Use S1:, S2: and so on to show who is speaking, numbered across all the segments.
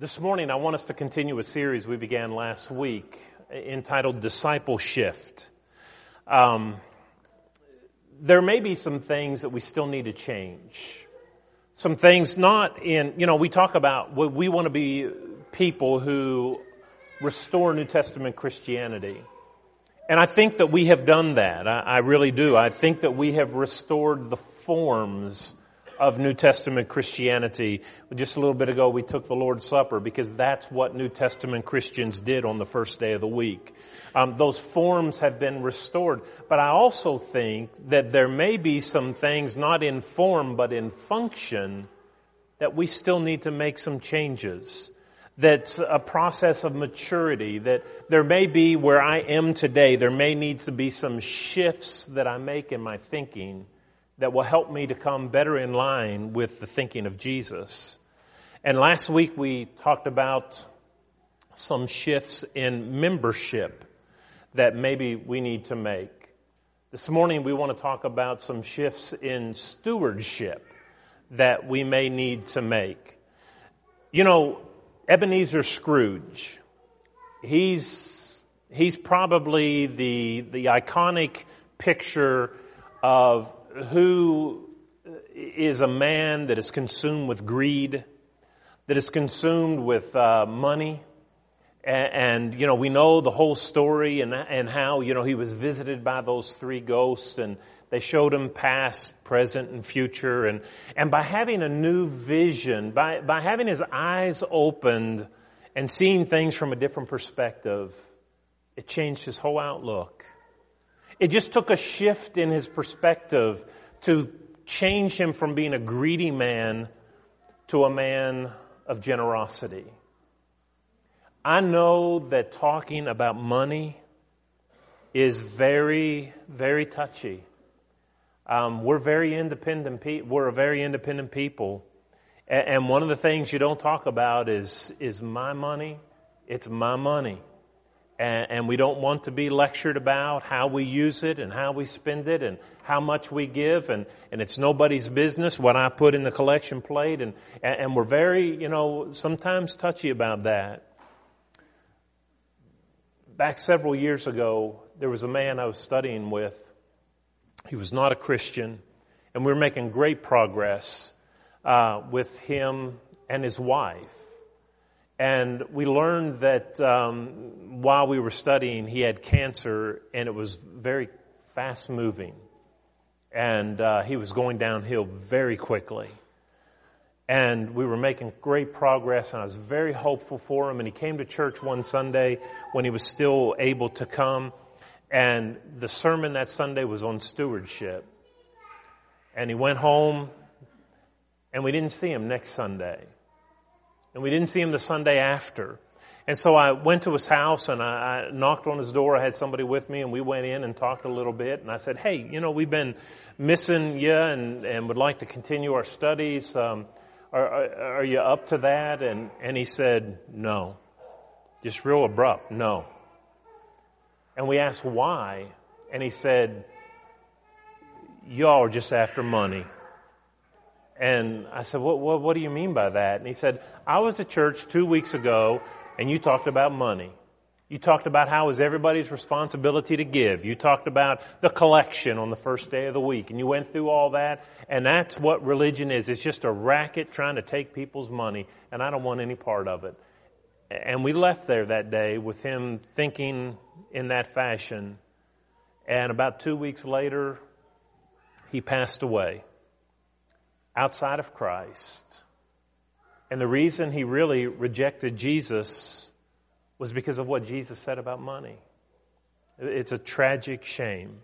S1: This morning, I want us to continue a series we began last week entitled Disciple Shift. Um, there may be some things that we still need to change. Some things not in, you know, we talk about we want to be people who restore New Testament Christianity. And I think that we have done that. I, I really do. I think that we have restored the forms of New Testament Christianity. Just a little bit ago, we took the Lord's Supper because that's what New Testament Christians did on the first day of the week. Um, those forms have been restored. But I also think that there may be some things not in form but in function that we still need to make some changes. That's a process of maturity, that there may be where I am today, there may need to be some shifts that I make in my thinking that will help me to come better in line with the thinking of Jesus. And last week we talked about some shifts in membership that maybe we need to make. This morning we want to talk about some shifts in stewardship that we may need to make. You know, Ebenezer Scrooge, he's, he's probably the, the iconic picture of who is a man that is consumed with greed, that is consumed with uh, money. And, and, you know, we know the whole story and, and how, you know, he was visited by those three ghosts and they showed him past, present, and future. And, and by having a new vision, by, by having his eyes opened and seeing things from a different perspective, it changed his whole outlook. It just took a shift in his perspective to change him from being a greedy man to a man of generosity. I know that talking about money is very, very touchy. Um, we're very independent. Pe- we're a very independent people, and, and one of the things you don't talk about is is my money. It's my money and, we don't want to be lectured about how we use it and how we spend it and how much we give and, and it's nobody's business what I put in the collection plate and, and we're very, you know, sometimes touchy about that. Back several years ago, there was a man I was studying with. He was not a Christian and we were making great progress uh, with him and his wife. And we learned that um, while we were studying, he had cancer and it was very fast moving. And uh, he was going downhill very quickly. And we were making great progress, and I was very hopeful for him. And he came to church one Sunday when he was still able to come. And the sermon that Sunday was on stewardship. And he went home, and we didn't see him next Sunday. And we didn't see him the Sunday after. And so I went to his house and I, I, knocked on his door. I had somebody with me and we went in and talked a little bit. And I said, Hey, you know, we've been missing you and, and would like to continue our studies. Um, are, are, are you up to that? And, and he said, No. Just real abrupt, no. And we asked why. And he said, Y'all are just after money. And I said, what, what, what do you mean by that? And he said, I was at church two weeks ago and you talked about money. You talked about how is everybody's responsibility to give. You talked about the collection on the first day of the week and you went through all that and that's what religion is. It's just a racket trying to take people's money and I don't want any part of it. And we left there that day with him thinking in that fashion. And about two weeks later, he passed away outside of Christ. And the reason he really rejected Jesus was because of what Jesus said about money. It's a tragic shame.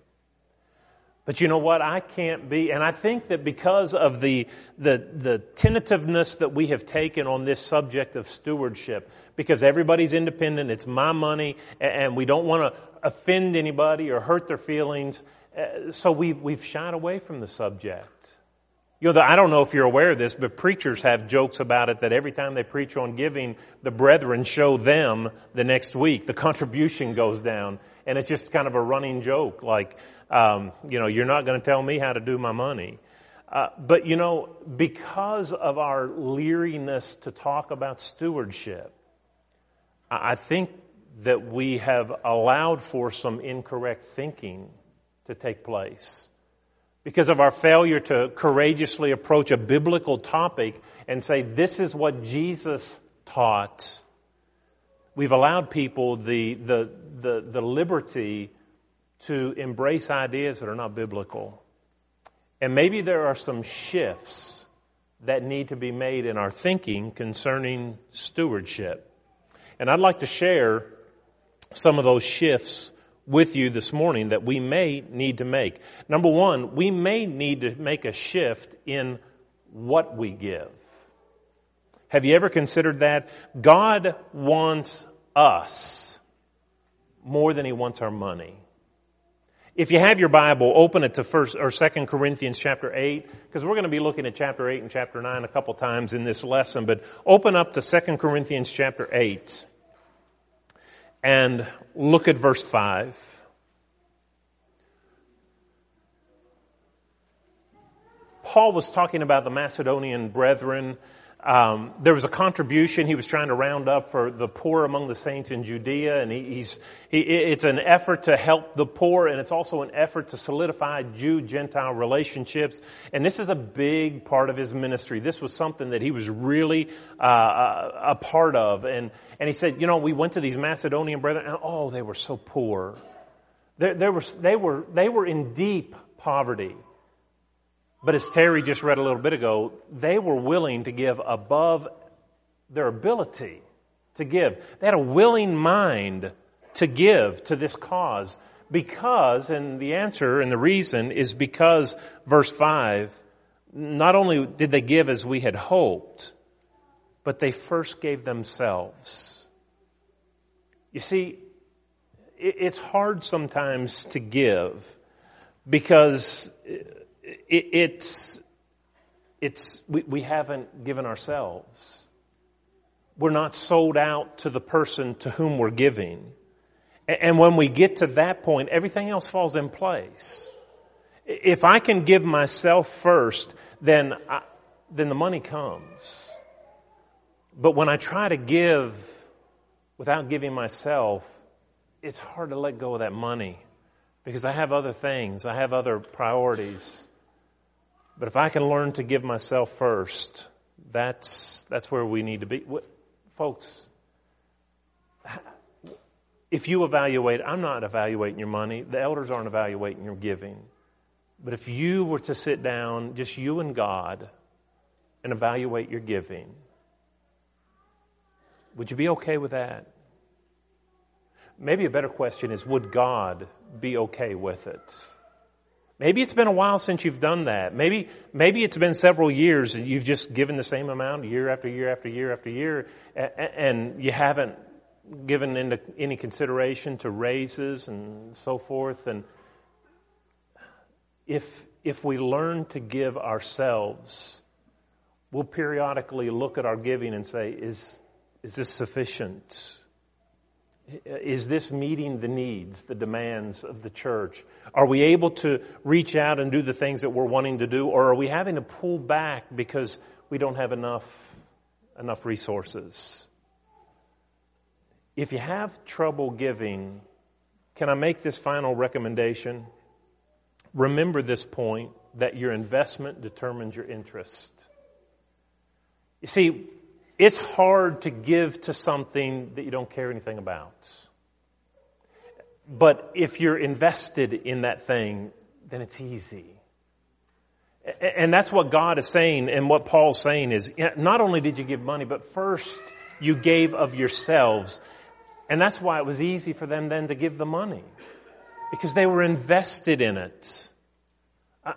S1: But you know what? I can't be, and I think that because of the, the, the tentativeness that we have taken on this subject of stewardship, because everybody's independent, it's my money, and we don't want to offend anybody or hurt their feelings, uh, so we've, we've shied away from the subject. You know, I don't know if you're aware of this, but preachers have jokes about it that every time they preach on giving, the brethren show them the next week. The contribution goes down. And it's just kind of a running joke, like, um, you know, you're not going to tell me how to do my money. Uh, but you know, because of our leeriness to talk about stewardship, I think that we have allowed for some incorrect thinking to take place. Because of our failure to courageously approach a biblical topic and say, this is what Jesus taught. We've allowed people the, the, the, the liberty to embrace ideas that are not biblical. And maybe there are some shifts that need to be made in our thinking concerning stewardship. And I'd like to share some of those shifts with you this morning that we may need to make. Number one, we may need to make a shift in what we give. Have you ever considered that? God wants us more than He wants our money. If you have your Bible, open it to first or second Corinthians chapter 8, because we're going to be looking at chapter 8 and chapter 9 a couple times in this lesson, but open up to second Corinthians chapter 8 and look at verse 5. Paul was talking about the Macedonian brethren um, there was a contribution he was trying to round up for the poor among the saints in Judea, and he, he's he, it's an effort to help the poor, and it's also an effort to solidify Jew-Gentile relationships. And this is a big part of his ministry. This was something that he was really uh, a, a part of, and and he said, you know, we went to these Macedonian brethren, and oh, they were so poor. They were they were in deep poverty. But as Terry just read a little bit ago, they were willing to give above their ability to give. They had a willing mind to give to this cause because, and the answer and the reason is because, verse 5, not only did they give as we had hoped, but they first gave themselves. You see, it's hard sometimes to give because it, it's, it's, we, we haven't given ourselves. We're not sold out to the person to whom we're giving. And when we get to that point, everything else falls in place. If I can give myself first, then, I, then the money comes. But when I try to give without giving myself, it's hard to let go of that money because I have other things. I have other priorities. But if I can learn to give myself first, that's, that's where we need to be. What, Folks, if you evaluate, I'm not evaluating your money. The elders aren't evaluating your giving. But if you were to sit down, just you and God, and evaluate your giving, would you be okay with that? Maybe a better question is, would God be okay with it? Maybe it's been a while since you've done that. Maybe, maybe it's been several years and you've just given the same amount year after year after year after year and you haven't given into any consideration to raises and so forth. And if, if we learn to give ourselves, we'll periodically look at our giving and say, is, is this sufficient? Is this meeting the needs, the demands of the church? Are we able to reach out and do the things that we're wanting to do, or are we having to pull back because we don't have enough, enough resources? If you have trouble giving, can I make this final recommendation? Remember this point that your investment determines your interest. You see, it's hard to give to something that you don't care anything about. But if you're invested in that thing, then it's easy. And that's what God is saying and what Paul's saying is not only did you give money, but first you gave of yourselves. And that's why it was easy for them then to give the money. Because they were invested in it.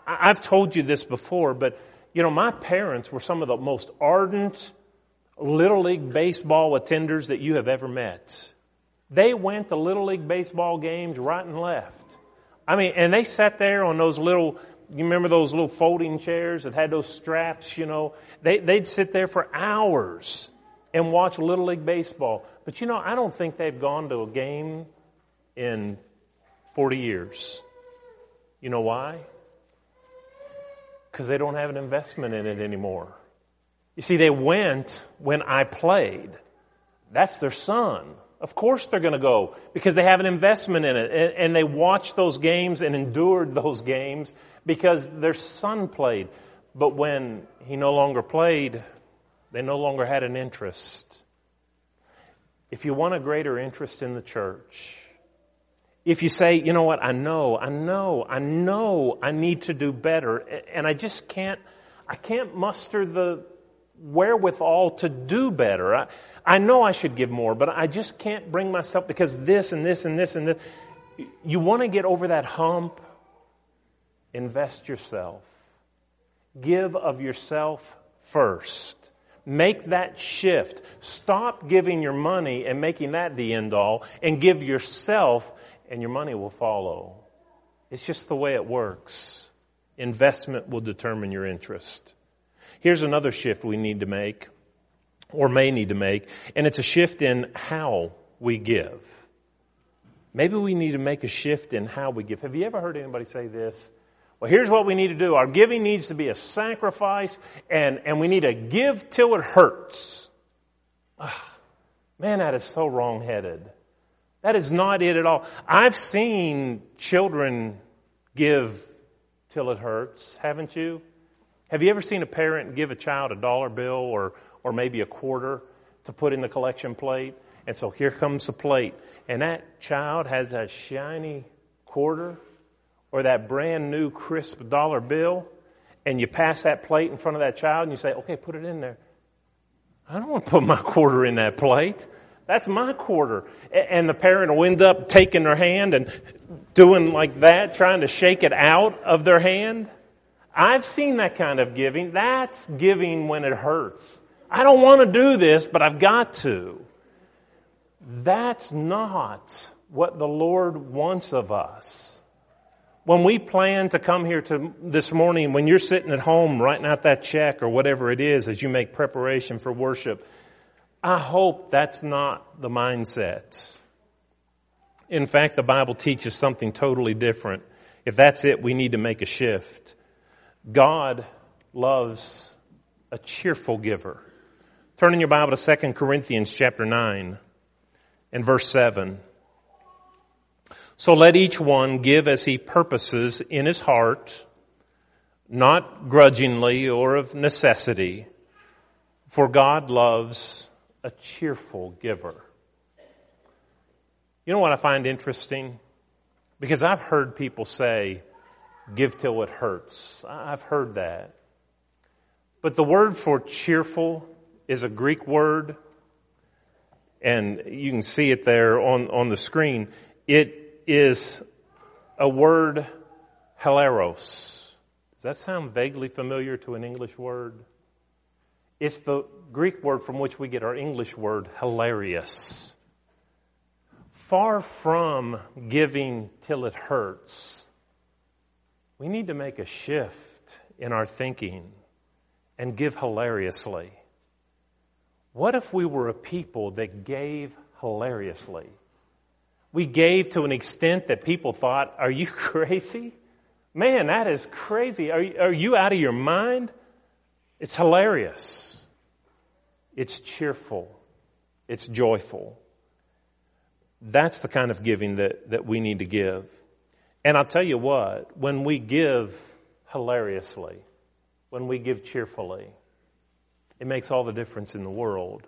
S1: I've told you this before, but you know, my parents were some of the most ardent Little League baseball attenders that you have ever met. They went to Little League baseball games right and left. I mean, and they sat there on those little, you remember those little folding chairs that had those straps, you know? They, they'd sit there for hours and watch Little League baseball. But you know, I don't think they've gone to a game in 40 years. You know why? Because they don't have an investment in it anymore. You see, they went when I played. That's their son. Of course they're going to go because they have an investment in it and, they watched those games and endured those games because their son played. But when he no longer played, they no longer had an interest. If you want a greater interest in the church, if you say, you know what, I know, I know, I know I need to do better, and I just can't, I can't muster the wherewithal to do better. I, I know I should give more, but I just can't bring myself because this and this and this and this. You want to get over that hump? Invest yourself. Give of yourself first. Make that shift. Stop giving your money and making that the end all and give yourself and your money will follow. It's just the way it works. Investment will determine your interest. Here's another shift we need to make or may need to make, and it's a shift in how we give. Maybe we need to make a shift in how we give. Have you ever heard anybody say this? Well, here's what we need to do. Our giving needs to be a sacrifice, and, and we need to give till it hurts. Ugh, man, that is so wrong-headed. That is not it at all. I've seen children give till it hurts, haven't you? Have you ever seen a parent give a child a dollar bill or, or maybe a quarter to put in the collection plate? And so here comes the plate. And that child has a shiny quarter or that brand new crisp dollar bill. And you pass that plate in front of that child and you say, okay, put it in there. I don't want to put my quarter in that plate. That's my quarter. And the parent will end up taking their hand and doing like that, trying to shake it out of their hand. I've seen that kind of giving. That's giving when it hurts. I don't want to do this, but I've got to. That's not what the Lord wants of us. When we plan to come here to this morning, when you're sitting at home writing out that check or whatever it is as you make preparation for worship, I hope that's not the mindset. In fact, the Bible teaches something totally different. If that's it, we need to make a shift. God loves a cheerful giver. Turn in your Bible to 2 Corinthians chapter 9 and verse 7. So let each one give as he purposes in his heart, not grudgingly or of necessity, for God loves a cheerful giver. You know what I find interesting? Because I've heard people say, give till it hurts. I've heard that. But the word for cheerful is a Greek word, and you can see it there on, on the screen. It is a word, hilaros. Does that sound vaguely familiar to an English word? It's the Greek word from which we get our English word hilarious. Far from giving till it hurts, we need to make a shift in our thinking and give hilariously. What if we were a people that gave hilariously? We gave to an extent that people thought, are you crazy? Man, that is crazy. Are are you out of your mind? It's hilarious. It's cheerful. It's joyful. That's the kind of giving that, that we need to give. And I'll tell you what, when we give hilariously, when we give cheerfully, it makes all the difference in the world.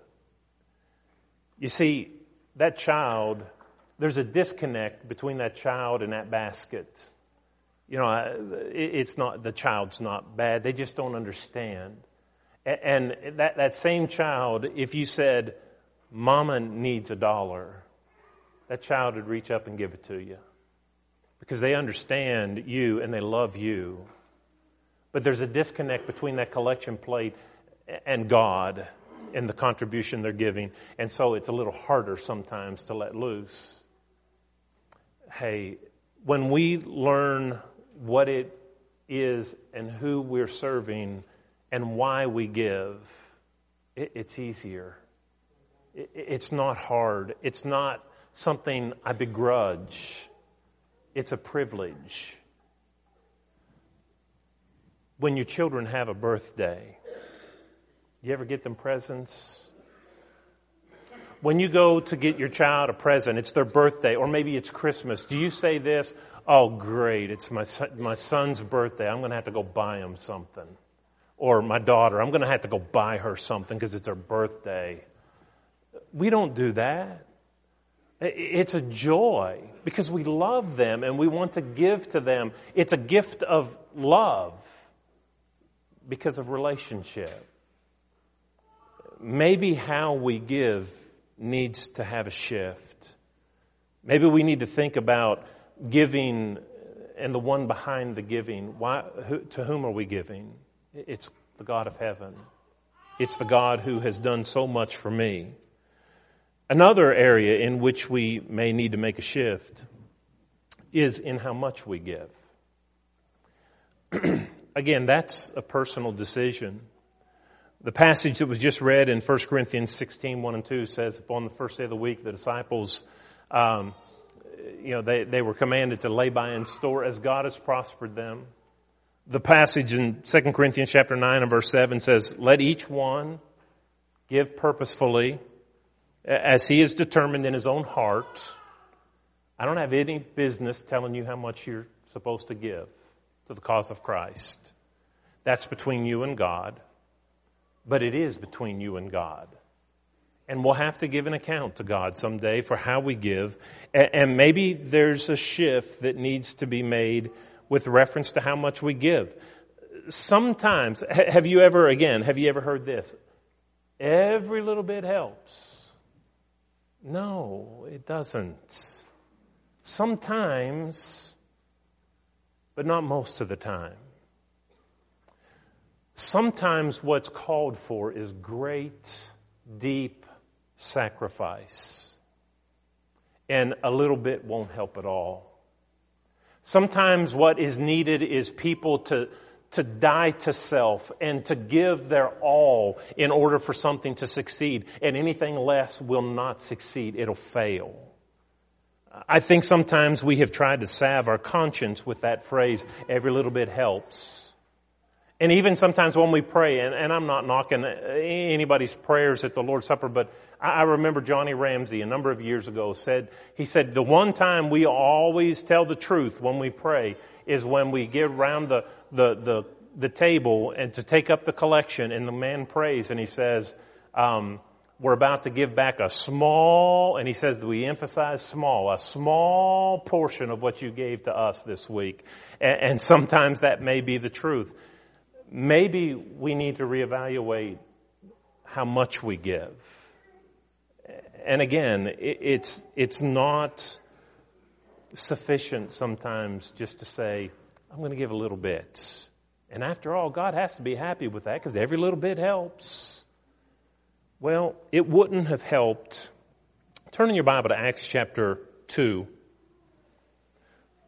S1: You see, that child, there's a disconnect between that child and that basket you know, it's not, the child's not bad. They just don't understand. And that, that same child, if you said, Mama needs a dollar, that child would reach up and give it to you. Because they understand you and they love you. But there's a disconnect between that collection plate and God and the contribution they're giving. And so it's a little harder sometimes to let loose. Hey, when we learn what it is and who we're serving and why we give, it, it's easier. It, it's not hard. It's not something I begrudge. It's a privilege. when your children have a birthday? You ever get them presents? When you go to get your child a present, it's their birthday, or maybe it's Christmas. Do you say this? Oh, great! It's my son, my son's birthday. I'm going to have to go buy him something, or my daughter. I'm going to have to go buy her something because it's her birthday. We don't do that. It's a joy because we love them and we want to give to them. It's a gift of love because of relationship. Maybe how we give needs to have a shift. Maybe we need to think about giving and the one behind the giving. Why, who, to whom are we giving? It's the God of heaven. It's the God who has done so much for me. Another area in which we may need to make a shift is in how much we give. Again, that's a personal decision. The passage that was just read in 1 Corinthians 16, 1 and 2 says, upon the first day of the week, the disciples, um, you know, they, they were commanded to lay by in store as God has prospered them. The passage in 2 Corinthians chapter 9 and verse 7 says, let each one give purposefully as he is determined in his own heart. I don't have any business telling you how much you're supposed to give to the cause of Christ. That's between you and God. But it is between you and God. And we'll have to give an account to God someday for how we give. And maybe there's a shift that needs to be made with reference to how much we give. Sometimes, have you ever, again, have you ever heard this? Every little bit helps. No, it doesn't. Sometimes, but not most of the time. Sometimes what's called for is great, deep sacrifice. And a little bit won't help at all. Sometimes what is needed is people to to die to self and to give their all in order for something to succeed. And anything less will not succeed. It'll fail. I think sometimes we have tried to salve our conscience with that phrase, every little bit helps. And even sometimes when we pray, and, and I'm not knocking anybody's prayers at the Lord's Supper, but I remember Johnny Ramsey a number of years ago said, he said, the one time we always tell the truth when we pray is when we get around the, the, the, the table and to take up the collection and the man prays and he says, um, we're about to give back a small, and he says that we emphasize small, a small portion of what you gave to us this week. And, and sometimes that may be the truth. Maybe we need to reevaluate how much we give. And again, it, it's, it's not sufficient sometimes just to say, I'm going to give a little bit. And after all, God has to be happy with that because every little bit helps. Well, it wouldn't have helped. Turn in your Bible to Acts chapter 2.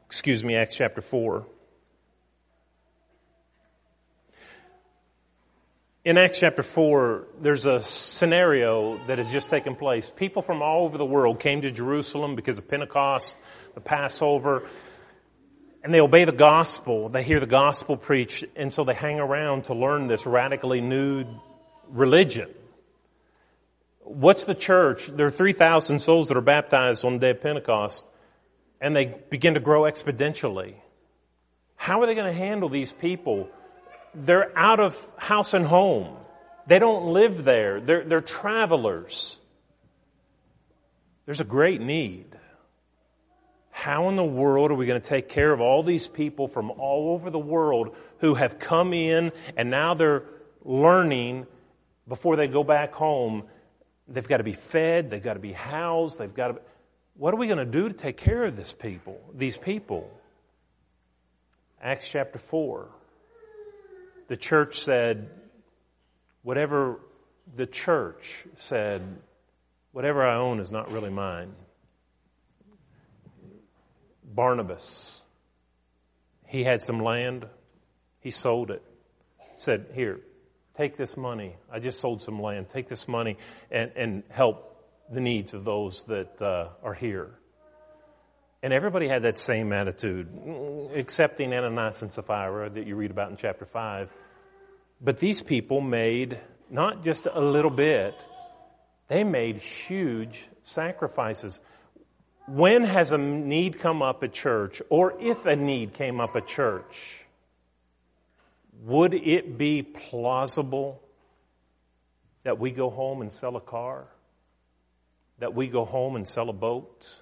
S1: Excuse me, Acts chapter 4. In Acts chapter 4, there's a scenario that has just taken place. People from all over the world came to Jerusalem because of Pentecost, the Passover, and they obey the gospel. They hear the gospel preached, and so they hang around to learn this radically new religion. What's the church? There are 3,000 souls that are baptized on the day of Pentecost, and they begin to grow exponentially. How are they going to handle these people? They're out of house and home. They don't live there. They're, they're travelers. There's a great need. How in the world are we going to take care of all these people from all over the world who have come in and now they're learning before they go back home? They've got to be fed, they've got to be housed, they've got to. Be, what are we going to do to take care of this people, these people? Acts chapter 4. The church said, whatever the church said, whatever I own is not really mine. Barnabas, he had some land, he sold it. Said, Here, take this money. I just sold some land. Take this money and, and help the needs of those that uh, are here. And everybody had that same attitude, excepting Ananias and Sapphira that you read about in chapter 5. But these people made not just a little bit, they made huge sacrifices. When has a need come up at church, or if a need came up at church, would it be plausible that we go home and sell a car? That we go home and sell a boat?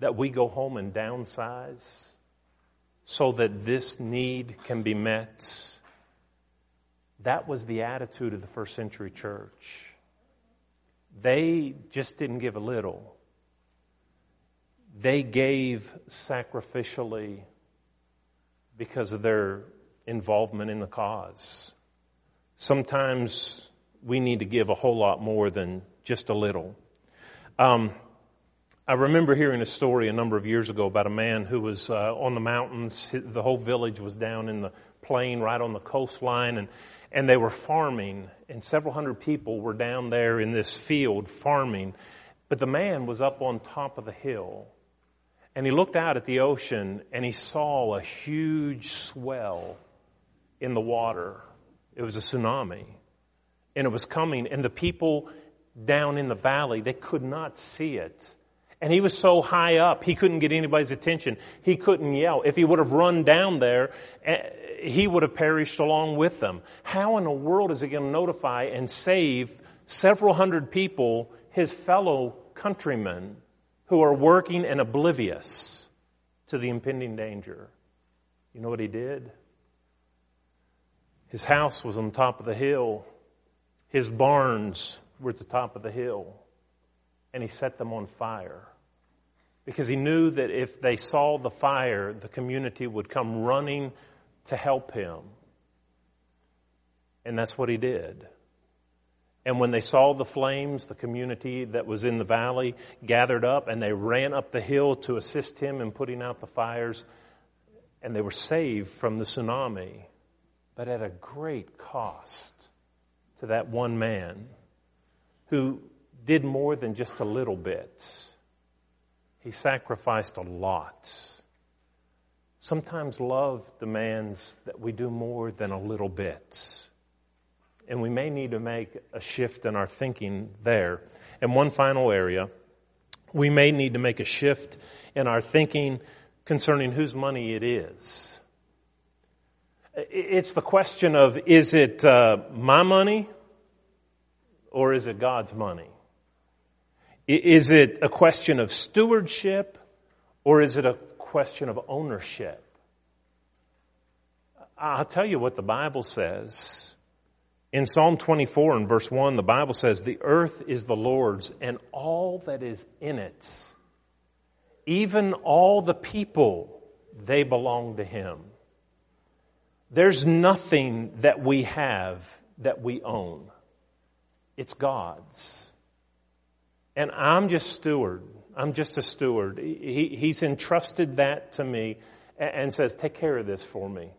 S1: That we go home and downsize so that this need can be met? That was the attitude of the first century church. They just didn't give a little. They gave sacrificially because of their involvement in the cause. Sometimes we need to give a whole lot more than just a little. Um, I remember hearing a story a number of years ago about a man who was uh, on the mountains. The whole village was down in the plain right on the coastline, and, and they were farming, and several hundred people were down there in this field farming. But the man was up on top of the hill, and he looked out at the ocean, and he saw a huge swell in the water. It was a tsunami. And it was coming, and the people down in the valley, they could not see it. And he was so high up, he couldn't get anybody's attention. He couldn't yell. If he would have run down there, eh, he would have perished along with them. How in the world is he going to notify and save several hundred people, his fellow countrymen, who are working and oblivious to the impending danger? You know what he did? His house was on top of the hill. His barns were at the top of the hill. And he set them on fire. Because he knew that if they saw the fire, the community would come running to help him. And that's what he did. And when they saw the flames, the community that was in the valley gathered up and they ran up the hill to assist him in putting out the fires. And they were saved from the tsunami but at a great cost to that one man who did more than just a little bit. He sacrificed a lot. Sometimes love demands that we do more than a little bit. And we may need to make a shift in our thinking there. And one final area, we may need to make a shift in our thinking concerning whose money it is. It's the question of is it uh, my money or is it God's money? Is it a question of stewardship or is it a question of ownership? I'll tell you what the Bible says. In Psalm 24 and verse 1, the Bible says, The earth is the Lord's and all that is in it, even all the people, they belong to Him. There's nothing that we have that we own. It's God's. And I'm just steward. I'm just a steward. He, he's entrusted that to me and says, take care of this for me.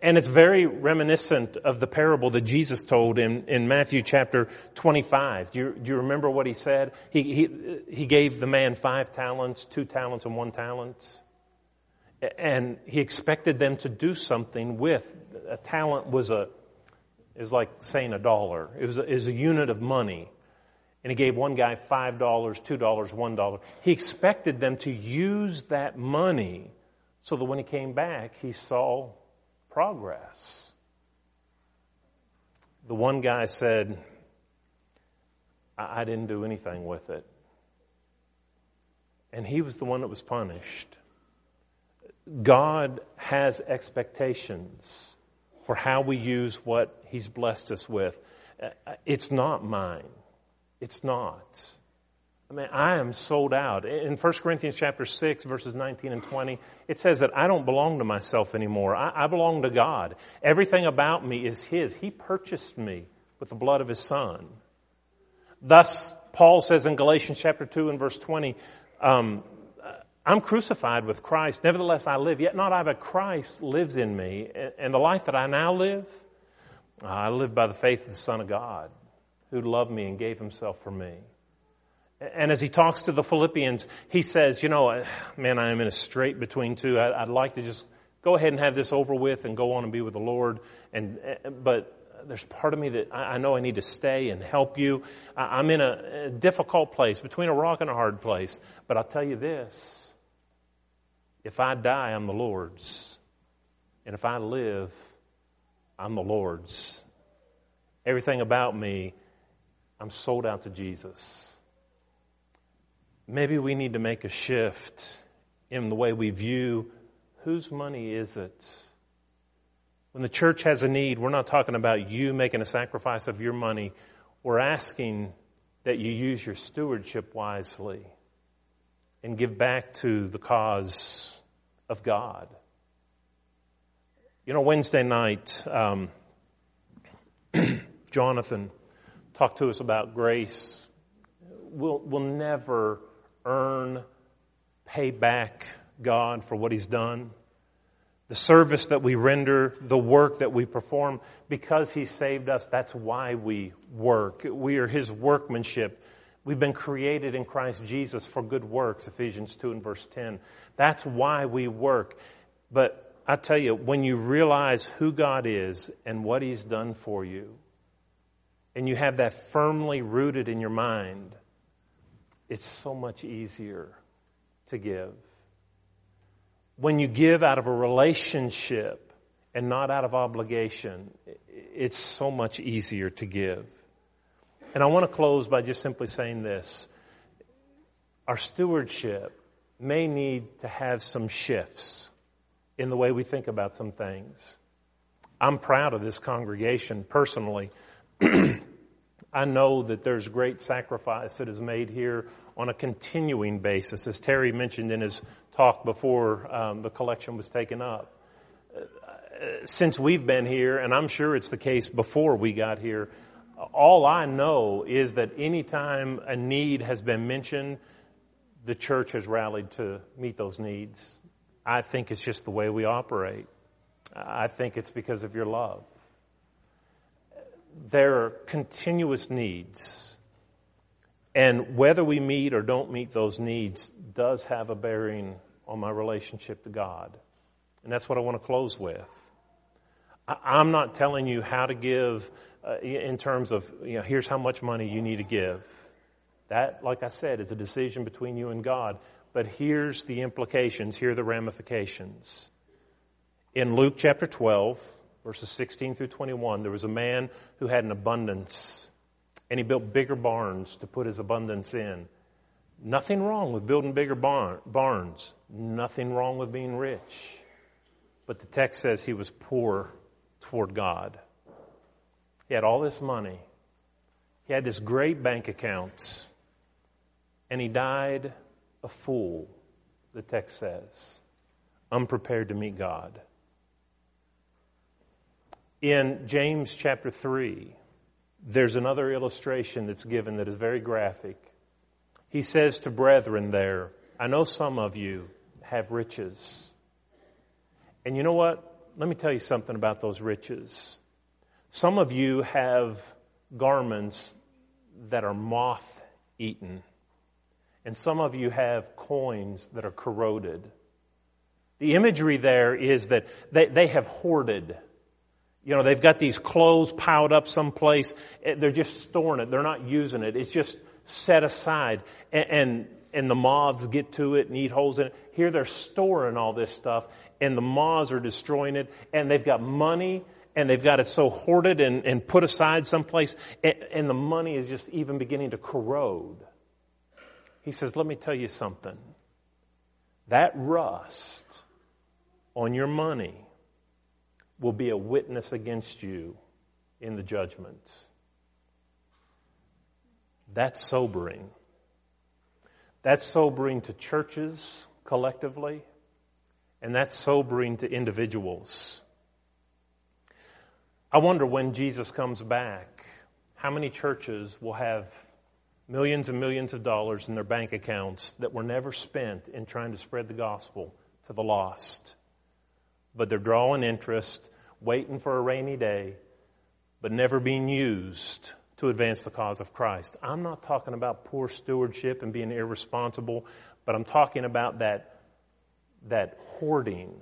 S1: And it's very reminiscent of the parable that Jesus told in, in Matthew chapter 25. Do you, do you remember what he said? He, he, he gave the man five talents, two talents, and one talent and he expected them to do something with a talent was a is like saying a dollar it was a, is a unit of money and he gave one guy five dollars two dollars one dollar he expected them to use that money so that when he came back he saw progress the one guy said I, I didn't do anything with it and he was the one that was punished God has expectations for how we use what He's blessed us with. Uh, it's not mine. It's not. I mean, I am sold out. In 1 Corinthians chapter 6, verses 19 and 20, it says that I don't belong to myself anymore. I, I belong to God. Everything about me is His. He purchased me with the blood of His Son. Thus, Paul says in Galatians chapter 2 and verse 20, um, I'm crucified with Christ. Nevertheless, I live. Yet not I, but Christ lives in me. And the life that I now live, I live by the faith of the Son of God, who loved me and gave himself for me. And as he talks to the Philippians, he says, you know, man, I am in a strait between two. I'd like to just go ahead and have this over with and go on and be with the Lord. And, but there's part of me that I know I need to stay and help you. I'm in a difficult place, between a rock and a hard place. But I'll tell you this. If I die, I'm the Lord's. And if I live, I'm the Lord's. Everything about me, I'm sold out to Jesus. Maybe we need to make a shift in the way we view whose money is it? When the church has a need, we're not talking about you making a sacrifice of your money. We're asking that you use your stewardship wisely and give back to the cause of God. You know, Wednesday night, um, Jonathan talked to us about grace. We'll, we'll never earn, pay back God for what He's done. The service that we render, the work that we perform, because He saved us, that's why we work. We are His workmanship. We've been created in Christ Jesus for good works, Ephesians 2 and verse 10. That's why we work. But I tell you, when you realize who God is and what He's done for you, and you have that firmly rooted in your mind, it's so much easier to give. When you give out of a relationship and not out of obligation, it's so much easier to give. And I want to close by just simply saying this. Our stewardship may need to have some shifts in the way we think about some things. I'm proud of this congregation personally. I know that there's great sacrifice that is made here on a continuing basis, as Terry mentioned in his talk before um, the collection was taken up. Uh, since we've been here, and I'm sure it's the case before we got here, all I know is that anytime a need has been mentioned, the church has rallied to meet those needs. I think it's just the way we operate. I think it's because of your love. There are continuous needs and whether we meet or don't meet those needs does have a bearing on my relationship to God. And that's what I want to close with. I'm not telling you how to give uh, in terms of, you know, here's how much money you need to give. That, like I said, is a decision between you and God. But here's the implications, here are the ramifications. In Luke chapter 12, verses 16 through 21, there was a man who had an abundance and he built bigger barns to put his abundance in. Nothing wrong with building bigger barn, barns. Nothing wrong with being rich. But the text says he was poor toward God. He had all this money. He had this great bank accounts. And he died a fool, the text says, unprepared to meet God. In James chapter 3, there's another illustration that's given that is very graphic. He says to brethren there, I know some of you have riches. And you know what? Let me tell you something about those riches. Some of you have garments that are moth eaten. And some of you have coins that are corroded. The imagery there is that they, they have hoarded. You know, they've got these clothes piled up someplace. Eh, they're just storing it. They're not using it. It's just set aside. And, and, and, the moths get to it and eat holes in it. Here they're storing all this stuff and the moths are destroying it. And they've got money and they've got it so hoarded and, and put aside someplace. And, and the money is just even beginning to corrode. He says, let me tell you something. That rust on your money will be a witness against you in the judgment. That's sobering. That's sobering to churches collectively, and that's sobering to individuals. I wonder when Jesus comes back, how many churches will have millions and millions of dollars in their bank accounts that were never spent in trying to spread the gospel to the lost? But they're drawing interest waiting for a rainy day, but never being used to advance the cause of Christ. I'm not talking about poor stewardship and being irresponsible, but I'm talking about that, that hoarding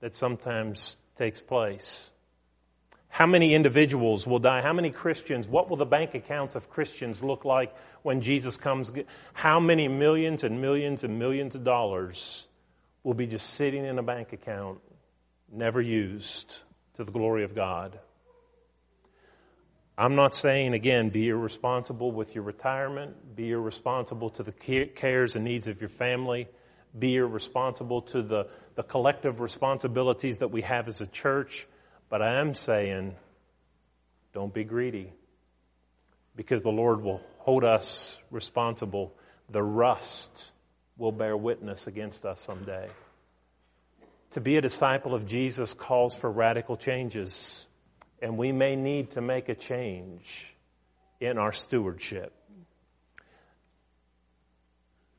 S1: that sometimes takes place. How many individuals will die? How many Christians? What will the bank accounts of Christians look like when Jesus comes? How many millions and millions and millions of dollars will be just sitting in a bank account, never used to the glory of God? I'm not saying, again, be irresponsible with your retirement, be irresponsible to the cares and needs of your family, be irresponsible to the, the collective responsibilities that we have as a church, but I am saying, don't be greedy because the Lord will hold us responsible. The rust will bear witness against us someday. To be a disciple of Jesus calls for radical changes and we may need to make a change in our stewardship.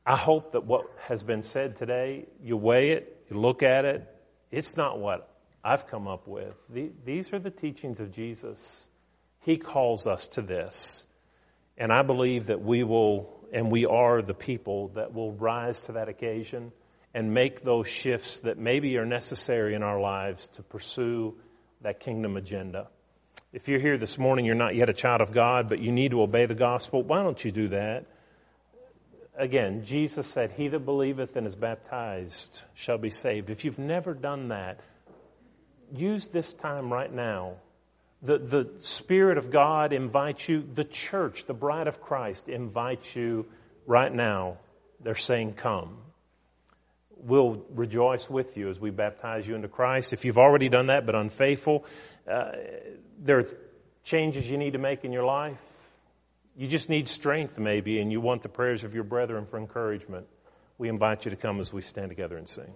S1: I hope that what has been said today, you weigh it, you look at it. It's not what I've come up with. These are the teachings of Jesus. He calls us to this. And I believe that we will, and we are the people that will rise to that occasion and make those shifts that maybe are necessary in our lives to pursue that kingdom agenda. If you're here this morning, you're not yet a child of God, but you need to obey the gospel, why don't you do that? Again, Jesus said, He that believeth and is baptized shall be saved. If you've never done that, use this time right now. The, the Spirit of God invites you, the church, the bride of Christ invites you right now. They're saying, Come we'll rejoice with you as we baptize you into Christ. If you've already done that but unfaithful, uh, there are changes you need to make in your life. You just need strength, maybe, and you want the prayers of your brethren for encouragement. We invite you to come as we stand together and sing.